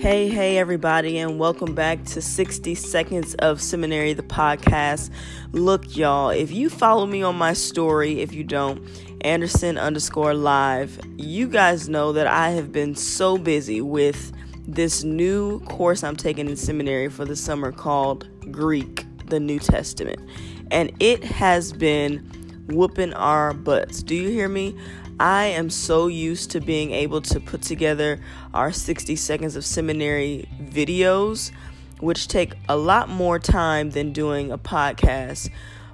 Hey, hey, everybody, and welcome back to 60 Seconds of Seminary, the podcast. Look, y'all, if you follow me on my story, if you don't, Anderson underscore live, you guys know that I have been so busy with this new course I'm taking in seminary for the summer called Greek, the New Testament. And it has been whooping our butts. Do you hear me? I am so used to being able to put together our 60 seconds of seminary videos, which take a lot more time than doing a podcast.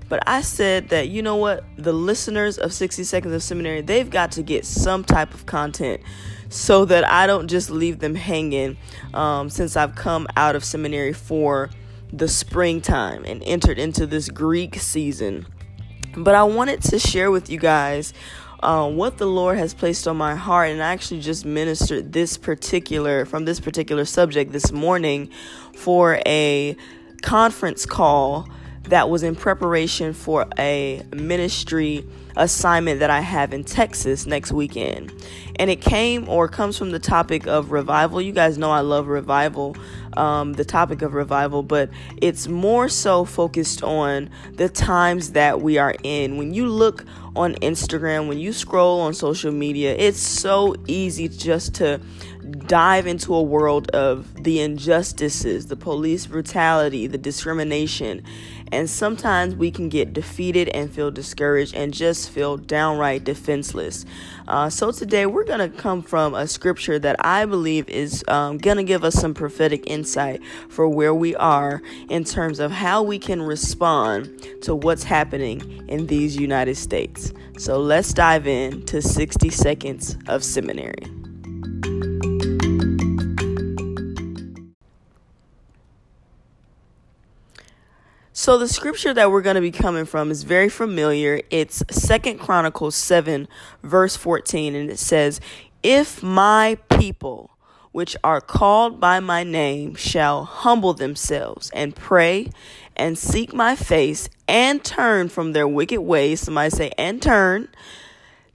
But I said that, you know what? The listeners of 60 Seconds of Seminary, they've got to get some type of content so that I don't just leave them hanging um, since I've come out of seminary for the springtime and entered into this Greek season. But I wanted to share with you guys uh, what the Lord has placed on my heart, and I actually just ministered this particular from this particular subject this morning for a conference call that was in preparation for a ministry assignment that I have in Texas next weekend. And it came or comes from the topic of revival. You guys know I love revival, um, the topic of revival, but it's more so focused on the times that we are in. When you look on Instagram, when you scroll on social media, it's so easy just to dive into a world of the injustices, the police brutality, the discrimination. And sometimes we can get defeated and feel discouraged and just feel downright defenseless. Uh, so today we're going to come from a scripture that I believe is um, going to give us some prophetic insight for where we are in terms of how we can respond to what's happening in these United States. So let's dive in to 60 seconds of seminary. So the scripture that we're going to be coming from is very familiar. It's Second Chronicles 7 verse 14 and it says, "If my people which are called by my name shall humble themselves and pray and seek my face and turn from their wicked ways, somebody say and turn,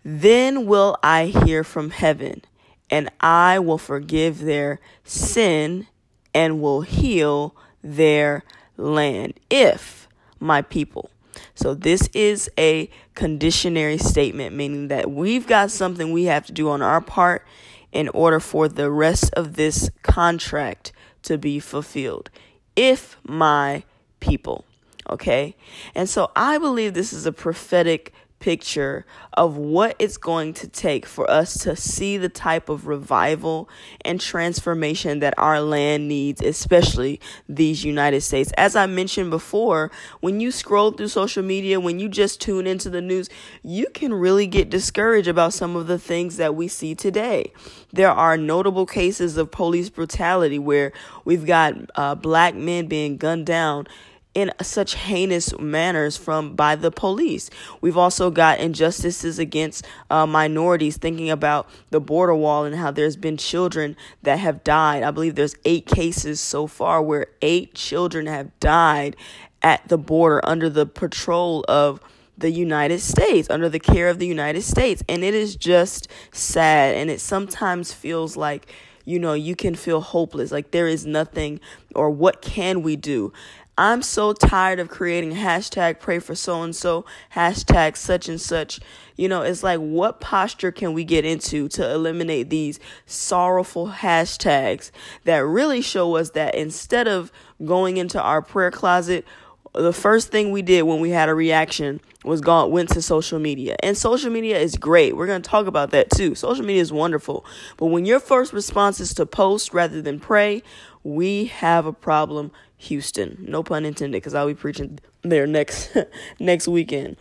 then will I hear from heaven and I will forgive their sin and will heal their land if my people. So this is a conditionary statement, meaning that we've got something we have to do on our part in order for the rest of this contract to be fulfilled. If my people. Okay. And so I believe this is a prophetic picture of what it's going to take for us to see the type of revival and transformation that our land needs, especially these United States. As I mentioned before, when you scroll through social media, when you just tune into the news, you can really get discouraged about some of the things that we see today. There are notable cases of police brutality where we've got uh, black men being gunned down in such heinous manners from by the police. We've also got injustices against uh, minorities. Thinking about the border wall and how there's been children that have died. I believe there's eight cases so far where eight children have died at the border under the patrol of the United States, under the care of the United States, and it is just sad. And it sometimes feels like you know you can feel hopeless like there is nothing or what can we do I'm so tired of creating hashtag pray for so and so, hashtag such and such. You know, it's like, what posture can we get into to eliminate these sorrowful hashtags that really show us that instead of going into our prayer closet, the first thing we did when we had a reaction was gone went to social media. And social media is great. We're going to talk about that too. Social media is wonderful. But when your first response is to post rather than pray, we have a problem Houston. No pun intended, because I'll be preaching there next next weekend.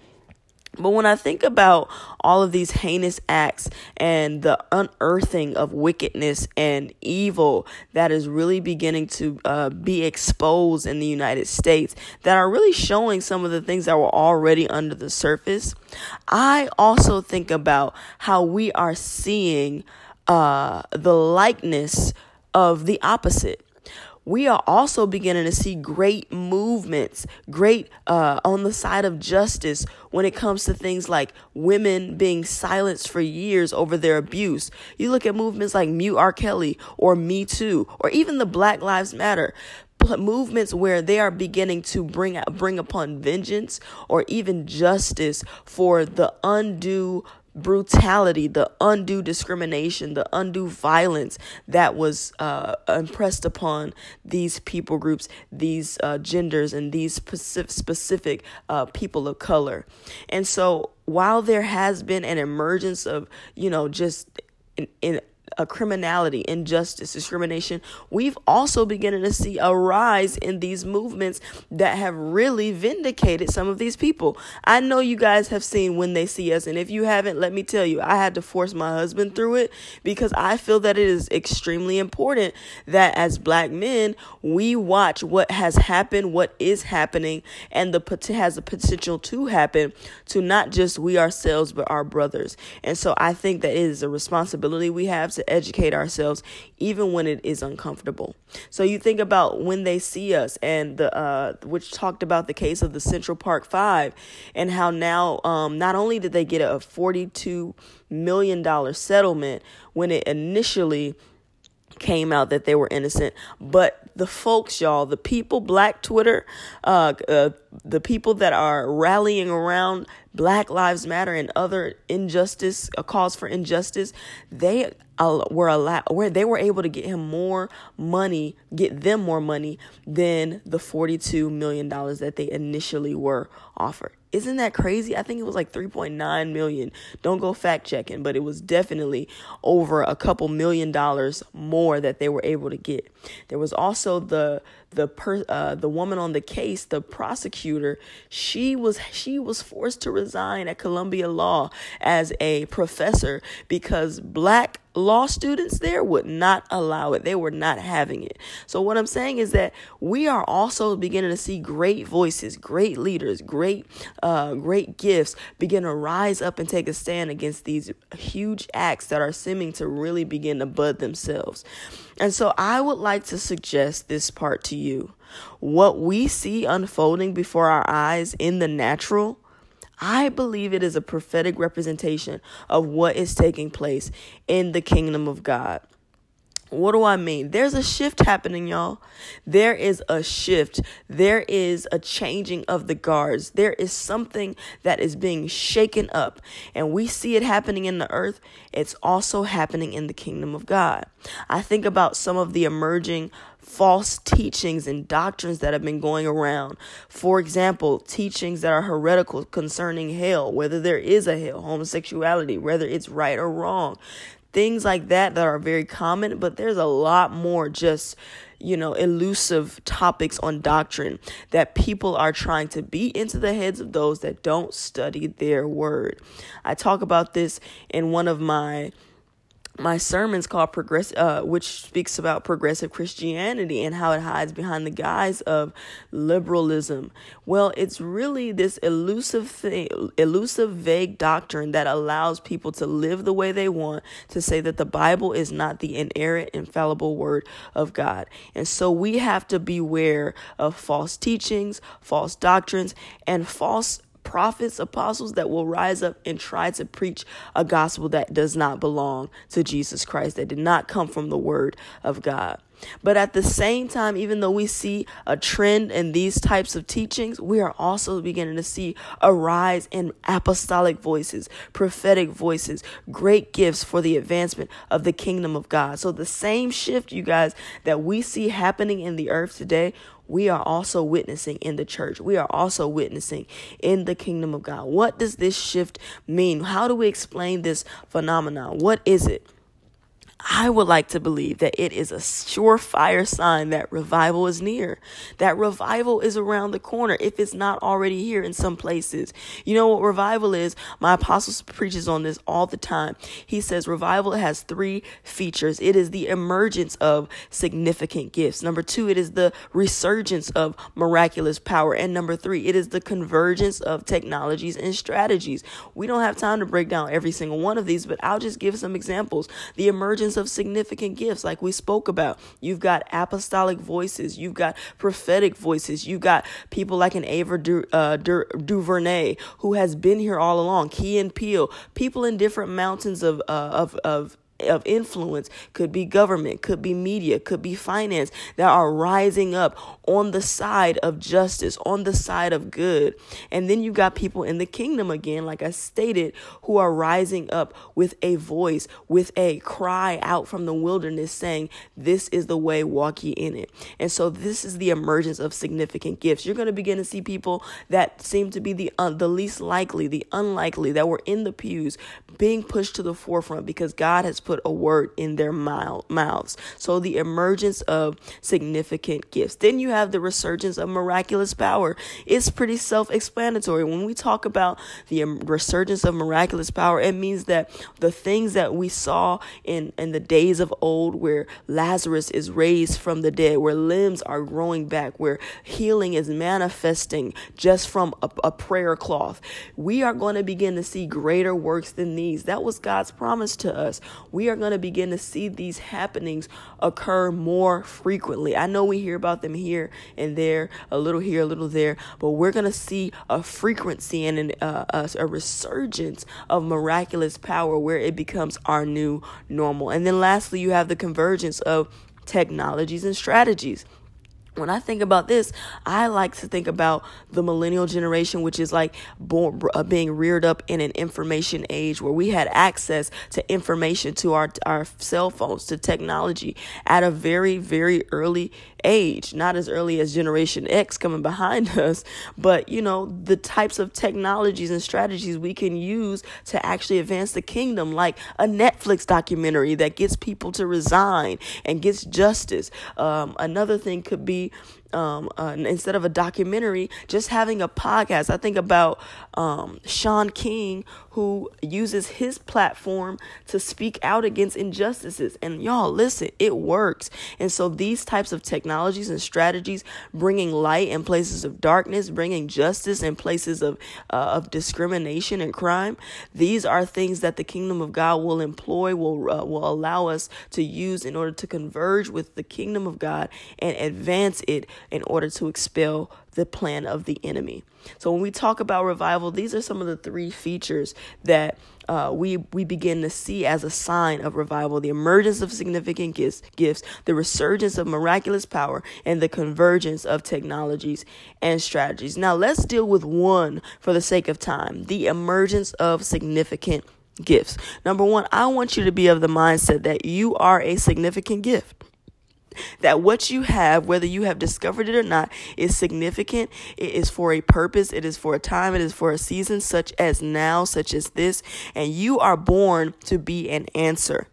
But when I think about all of these heinous acts and the unearthing of wickedness and evil that is really beginning to uh, be exposed in the United States, that are really showing some of the things that were already under the surface, I also think about how we are seeing uh, the likeness of the opposite we are also beginning to see great movements, great uh, on the side of justice when it comes to things like women being silenced for years over their abuse. You look at movements like Mute R. Kelly or Me Too or even the Black Lives Matter movements where they are beginning to bring bring upon vengeance or even justice for the undue brutality, the undue discrimination, the undue violence that was uh, impressed upon these people groups, these uh, genders, and these specific, specific uh, people of color. And so, while there has been an emergence of, you know, just in, in a criminality, injustice, discrimination, we've also beginning to see a rise in these movements that have really vindicated some of these people. I know you guys have seen when they see us, and if you haven't, let me tell you, I had to force my husband through it because I feel that it is extremely important that as black men, we watch what has happened, what is happening, and the has the potential to happen to not just we ourselves, but our brothers. And so I think that it is a responsibility we have to to educate ourselves even when it is uncomfortable. So you think about when they see us and the uh, which talked about the case of the Central Park 5 and how now um, not only did they get a 42 million dollar settlement when it initially came out that they were innocent. But the folks, y'all, the people, Black Twitter, uh, uh, the people that are rallying around Black Lives Matter and other injustice, a cause for injustice, they uh, were allowed, where they were able to get him more money, get them more money than the forty-two million dollars that they initially were offered. Isn't that crazy? I think it was like 3.9 million. Don't go fact checking, but it was definitely over a couple million dollars more that they were able to get. There was also the the per, uh, the woman on the case, the prosecutor, she was she was forced to resign at Columbia Law as a professor because black law students there would not allow it. They were not having it. So what I'm saying is that we are also beginning to see great voices, great leaders, great uh, great gifts begin to rise up and take a stand against these huge acts that are seeming to really begin to bud themselves. And so I would like to suggest this part to you. What we see unfolding before our eyes in the natural, I believe it is a prophetic representation of what is taking place in the kingdom of God. What do I mean? There's a shift happening, y'all. There is a shift. There is a changing of the guards. There is something that is being shaken up. And we see it happening in the earth. It's also happening in the kingdom of God. I think about some of the emerging false teachings and doctrines that have been going around. For example, teachings that are heretical concerning hell, whether there is a hell, homosexuality, whether it's right or wrong things like that that are very common, but there's a lot more just, you know, elusive topics on doctrine that people are trying to beat into the heads of those that don't study their word. I talk about this in one of my my sermon's called progress uh, which speaks about progressive christianity and how it hides behind the guise of liberalism. Well it's really this elusive thing elusive vague doctrine that allows people to live the way they want to say that the bible is not the inerrant infallible word of god. And so we have to beware of false teachings false doctrines and false prophets, apostles that will rise up and try to preach a gospel that does not belong to Jesus Christ, that did not come from the word of God. But at the same time, even though we see a trend in these types of teachings, we are also beginning to see a rise in apostolic voices, prophetic voices, great gifts for the advancement of the kingdom of God. So, the same shift, you guys, that we see happening in the earth today, we are also witnessing in the church. We are also witnessing in the kingdom of God. What does this shift mean? How do we explain this phenomenon? What is it? I would like to believe that it is a surefire sign that revival is near, that revival is around the corner if it's not already here in some places. You know what revival is? My apostle preaches on this all the time. He says revival has three features it is the emergence of significant gifts, number two, it is the resurgence of miraculous power, and number three, it is the convergence of technologies and strategies. We don't have time to break down every single one of these, but I'll just give some examples. The emergence of significant gifts, like we spoke about. You've got apostolic voices, you've got prophetic voices, you've got people like an Ava du, uh, du, DuVernay who has been here all along, Key and Peele, people in different mountains of uh, of of of influence. Could be government could be media could be finance that are rising up on the side of justice on the side of good. And then you got people in the kingdom again like i stated who are rising up with a voice with a cry out from the wilderness saying this is the way walk ye in it. And so this is the emergence of significant gifts. You're going to begin to see people that seem to be the uh, the least likely the unlikely that were in the pews being pushed to the forefront because god has put a word in their mouths. So the emergence of significant gifts. Then you have the resurgence of miraculous power. It's pretty self explanatory. When we talk about the resurgence of miraculous power, it means that the things that we saw in, in the days of old, where Lazarus is raised from the dead, where limbs are growing back, where healing is manifesting just from a, a prayer cloth, we are going to begin to see greater works than these. That was God's promise to us. We we are going to begin to see these happenings occur more frequently. I know we hear about them here and there, a little here, a little there, but we're going to see a frequency and an, uh, a, a resurgence of miraculous power where it becomes our new normal. And then lastly, you have the convergence of technologies and strategies when I think about this, I like to think about the millennial generation, which is like born, uh, being reared up in an information age where we had access to information, to our our cell phones, to technology at a very very early age. Not as early as Generation X coming behind us, but you know the types of technologies and strategies we can use to actually advance the kingdom, like a Netflix documentary that gets people to resign and gets justice. Um, another thing could be um, uh, instead of a documentary, just having a podcast. I think about um, Shaun King, who uses his platform to speak out against injustices. And y'all, listen, it works. And so these types of technologies and strategies, bringing light in places of darkness, bringing justice in places of uh, of discrimination and crime, these are things that the kingdom of God will employ, will uh, will allow us to use in order to converge with the kingdom of God and advance it in order to expel the plan of the enemy. So when we talk about revival, these are some of the three features that uh, we we begin to see as a sign of revival: the emergence of significant gifts, gifts, the resurgence of miraculous power, and the convergence of technologies and strategies. Now let's deal with one for the sake of time: the emergence of significant gifts. Number one, I want you to be of the mindset that you are a significant gift that what you have, whether you have discovered it or not, is significant. It is for a purpose. It is for a time. It is for a season, such as now, such as this. And you are born to be an answer.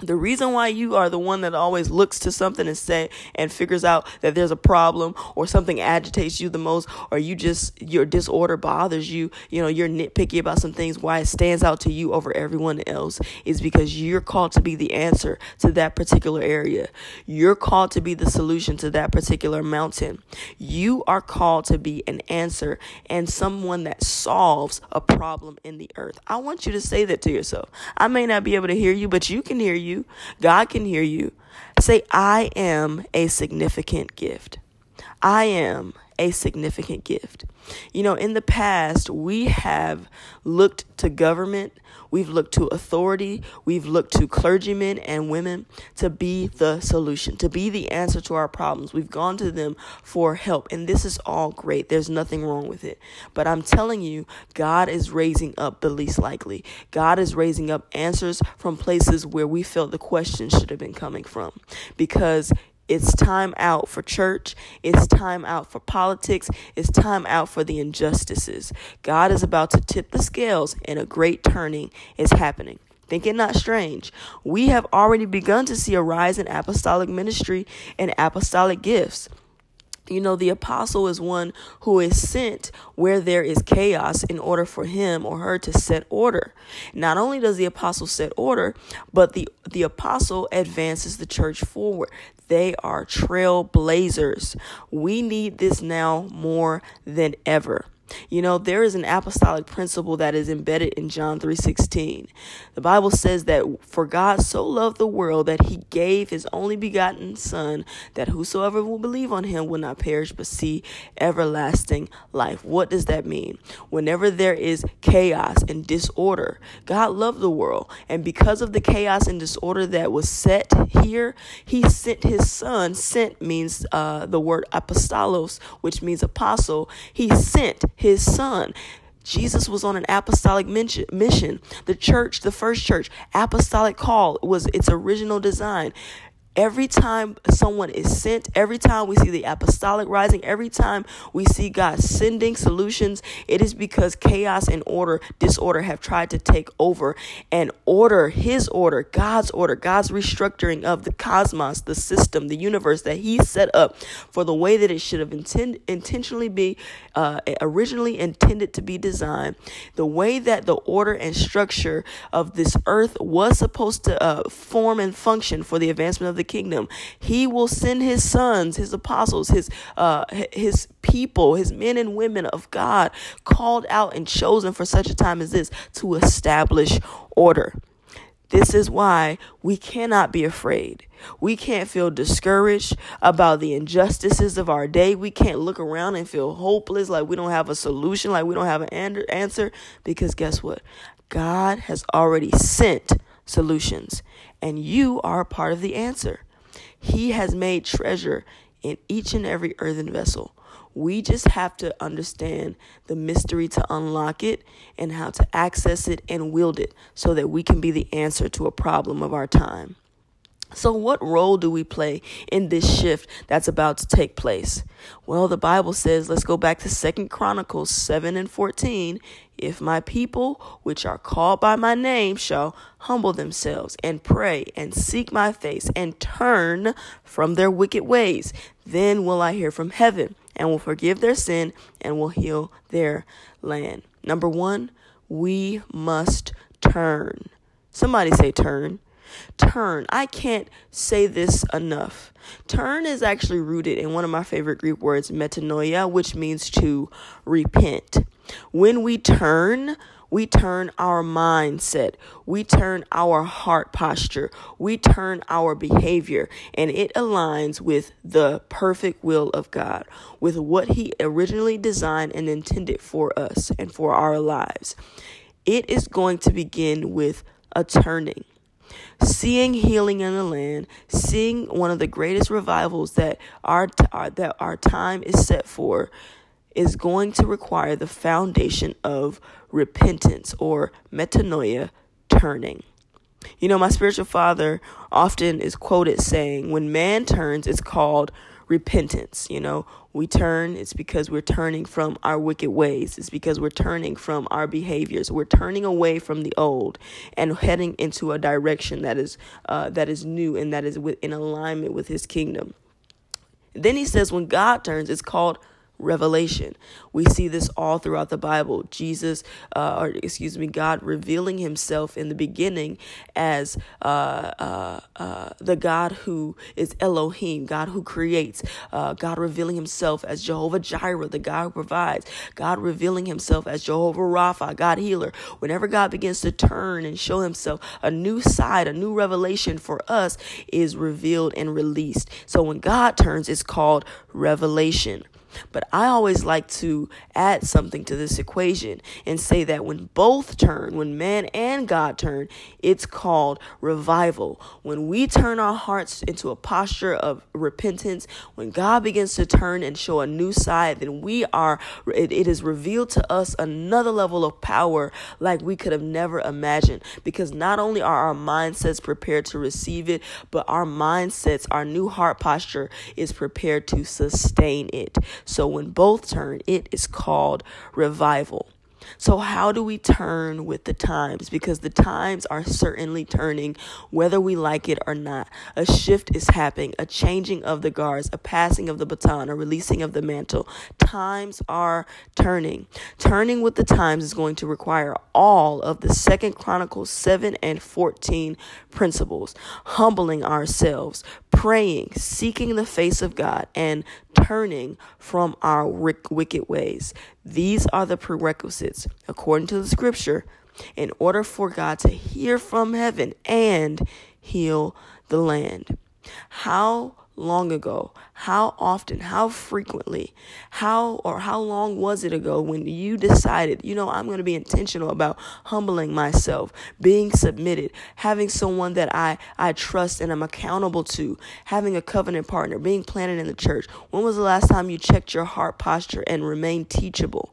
The reason why you are the one that always looks to something and say and figures out that there's a problem or something agitates you the most or you just your disorder bothers you, you know, you're nitpicky about some things why it stands out to you over everyone else is because you're called to be the answer to that particular area. You're called to be the solution to that particular mountain. You are called to be an answer and someone that solves a problem in the earth. I want you to say that to yourself. I may not be able to hear you, but you can hear you you. God can hear you. Say, I am a significant gift. I am a significant gift. You know, in the past, we have looked to government, we've looked to authority, we've looked to clergymen and women to be the solution, to be the answer to our problems. We've gone to them for help, and this is all great. There's nothing wrong with it. But I'm telling you, God is raising up the least likely. God is raising up answers from places where we felt the questions should have been coming from because it's time out for church. It's time out for politics. It's time out for the injustices. God is about to tip the scales, and a great turning is happening. Think it not strange. We have already begun to see a rise in apostolic ministry and apostolic gifts. You know, the apostle is one who is sent where there is chaos in order for him or her to set order. Not only does the apostle set order, but the, the apostle advances the church forward. They are trailblazers. We need this now more than ever. You know, there is an apostolic principle that is embedded in John 3:16. The Bible says that for God so loved the world that he gave his only begotten son that whosoever will believe on him will not perish but see everlasting life. What does that mean? Whenever there is chaos and disorder, God loved the world, and because of the chaos and disorder that was set here, he sent his son. Sent means uh, the word apostolos, which means apostle. He sent his son. Jesus was on an apostolic mission. The church, the first church, apostolic call was its original design. Every time someone is sent, every time we see the apostolic rising, every time we see God sending solutions, it is because chaos and order, disorder have tried to take over and order, His order, God's order, God's restructuring of the cosmos, the system, the universe that He set up for the way that it should have intend, intentionally be uh, originally intended to be designed, the way that the order and structure of this earth was supposed to uh, form and function for the advancement of the kingdom. He will send his sons, his apostles, his uh, his people, his men and women of God, called out and chosen for such a time as this to establish order. This is why we cannot be afraid. We can't feel discouraged about the injustices of our day. We can't look around and feel hopeless, like we don't have a solution, like we don't have an answer. Because guess what? God has already sent solutions, and you are part of the answer. He has made treasure in each and every earthen vessel. We just have to understand the mystery to unlock it and how to access it and wield it so that we can be the answer to a problem of our time. So, what role do we play in this shift that's about to take place? Well, the Bible says, let's go back to Second Chronicles 7 and 14. If my people, which are called by my name, shall humble themselves and pray and seek my face and turn from their wicked ways, then will I hear from heaven and will forgive their sin and will heal their land. Number one, we must turn. Somebody say turn. Turn. I can't say this enough. Turn is actually rooted in one of my favorite Greek words, metanoia, which means to repent. When we turn, we turn our mindset, we turn our heart posture, we turn our behavior, and it aligns with the perfect will of God, with what He originally designed and intended for us and for our lives. It is going to begin with a turning seeing healing in the land, seeing one of the greatest revivals that our, our uh, that our time is set for is going to require the foundation of repentance or metanoia turning. You know, my spiritual father often is quoted saying, when man turns, it's called repentance. You know, we turn, it's because we're turning from our wicked ways. It's because we're turning from our behaviors. We're turning away from the old and heading into a direction that is uh, that is new and that is in alignment with His kingdom. Then he says, when God turns, it's called revelation. We see this all throughout the Bible. Jesus, uh, or excuse me, God revealing himself in the beginning as uh, uh, uh the God who is Elohim, God who creates, uh, God revealing himself as Jehovah Jireh, the God who provides, God revealing himself as Jehovah Rapha, God healer. Whenever God begins to turn and show himself, a new side, a new revelation for us is revealed and released. So when God turns, it's called revelation. But I always like to add something to this equation and say that when both turn, when man and God turn, it's called revival. When we turn our hearts into a posture of repentance, when God begins to turn and show a new side, then we are, it, it is revealed to us another level of power like we could have never imagined. Because not only are our mindsets prepared to receive it, but our mindsets, our new heart posture is prepared to sustain it. So when both turn, it is called revival. So, how do we turn with the times? Because the times are certainly turning, whether we like it or not. A shift is happening, a changing of the guards, a passing of the baton, a releasing of the mantle. Times are turning. Turning with the times is going to require all of the Second Chronicles 7 and 14 principles humbling ourselves, praying, seeking the face of God, and turning from our wicked ways. These are the prerequisites, according to the scripture, in order for God to hear from heaven and heal the land. How long ago? How often? How frequently? How or how long was it ago when you decided, you know, I'm going to be intentional about humbling myself, being submitted, having someone that I I trust and I'm accountable to, having a covenant partner, being planted in the church? When was the last time you checked your heart posture and remained teachable?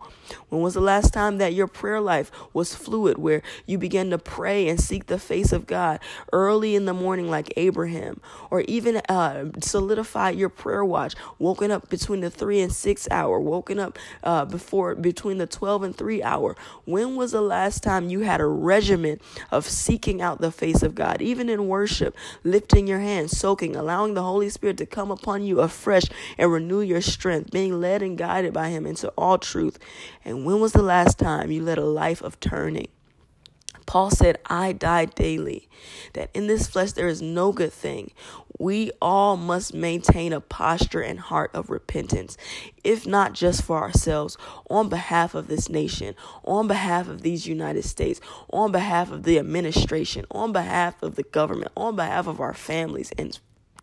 When was the last time that your prayer life was fluid, where you began to pray and seek the face of God early in the morning, like Abraham, or even uh, solidify your prayer watch, woken up between the three and six hour, woken up uh, before between the 12 and three hour? When was the last time you had a regimen of seeking out the face of God, even in worship, lifting your hands, soaking, allowing the Holy Spirit to come upon you afresh and renew your strength, being led and guided by Him into all truth? And when was the last time you led a life of turning? Paul said, I die daily, that in this flesh there is no good thing. We all must maintain a posture and heart of repentance, if not just for ourselves, on behalf of this nation, on behalf of these United States, on behalf of the administration, on behalf of the government, on behalf of our families, and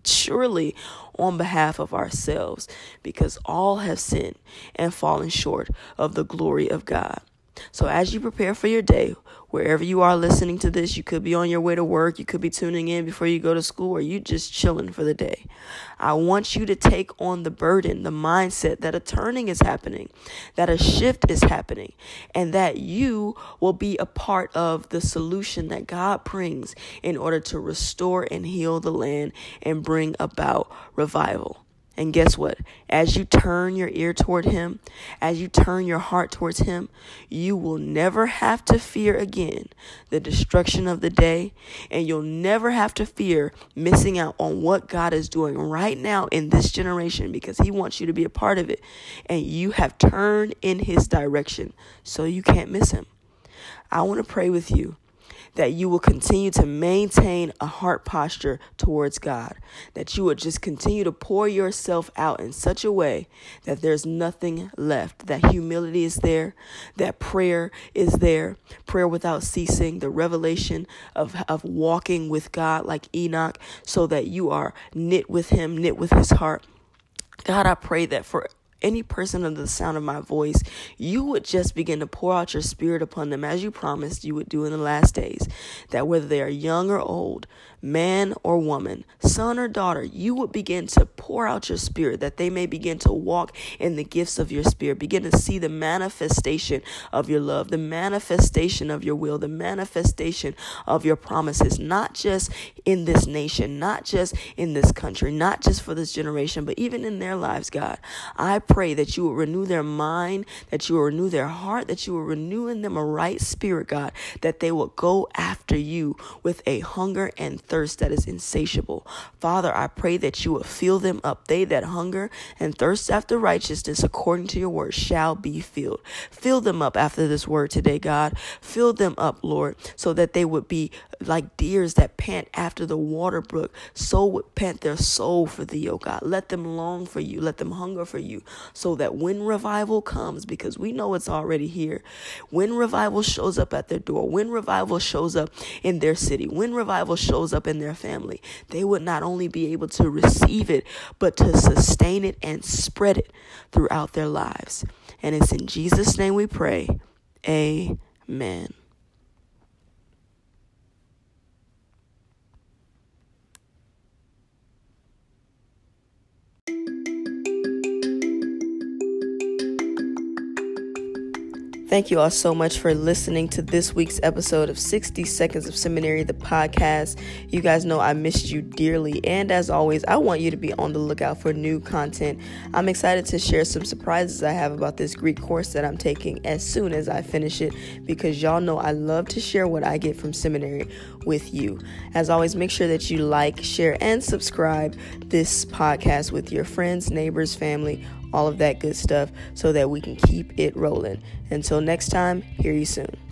surely on behalf of ourselves, because all have sinned and fallen short of the glory of God. So, as you prepare for your day, wherever you are listening to this, you could be on your way to work, you could be tuning in before you go to school, or you just chilling for the day. I want you to take on the burden, the mindset that a turning is happening, that a shift is happening, and that you will be a part of the solution that God brings in order to restore and heal the land and bring about revival. And guess what? As you turn your ear toward Him, as you turn your heart towards Him, you will never have to fear again the destruction of the day. And you'll never have to fear missing out on what God is doing right now in this generation because He wants you to be a part of it. And you have turned in His direction, so you can't miss Him. I want to pray with you that you will continue to maintain a heart posture towards God, that you would just continue to pour yourself out in such a way that there's nothing left, that humility is there, that prayer is there, prayer without ceasing, the revelation of, of walking with God like Enoch, so that you are knit with Him, knit with His heart. God, I pray that for any person under the sound of my voice, you would just begin to pour out your spirit upon them as you promised you would do in the last days. That whether they are young or old, man or woman, son or daughter, you would begin to pour out your spirit that they may begin to walk in the gifts of your spirit, begin to see the manifestation of your love, the manifestation of your will, the manifestation of your promises, not just in this nation, not just in this country, not just for this generation, but even in their lives, God. I pray that you will renew their mind, that you will renew their heart, that you will renew in them a right spirit, God, that they will go after you with a hunger and thirst that is insatiable. Father, I pray that you will fill them up. They that hunger and thirst after righteousness, according to your word, shall be filled. Fill them up after this word today, God. Fill them up, Lord, so that they would be like deers that pant after the water brook. So would pant their soul for thee, O God. Let them long for you. Let them hunger for you, so that when revival comes, because we know it's already here, when revival shows up at their door, when revival shows up in their city, when revival shows up in their family, they would not only be able to receive it, but to sustain it and spread it throughout their lives. And it's in Jesus' name we pray. Amen. Thank you all so much for listening to this week's episode of 60 Seconds of Seminary, the podcast. You guys know I missed you dearly. And as always, I want you to be on the lookout for new content. I'm excited to share some surprises I have about this Greek course that I'm taking as soon as I finish it because y'all know I love to share what I get from seminary with you. As always, make sure that you like, share, and subscribe this podcast with your friends, neighbors, family all of that good stuff so that we can keep it rolling. Until next time, hear you soon.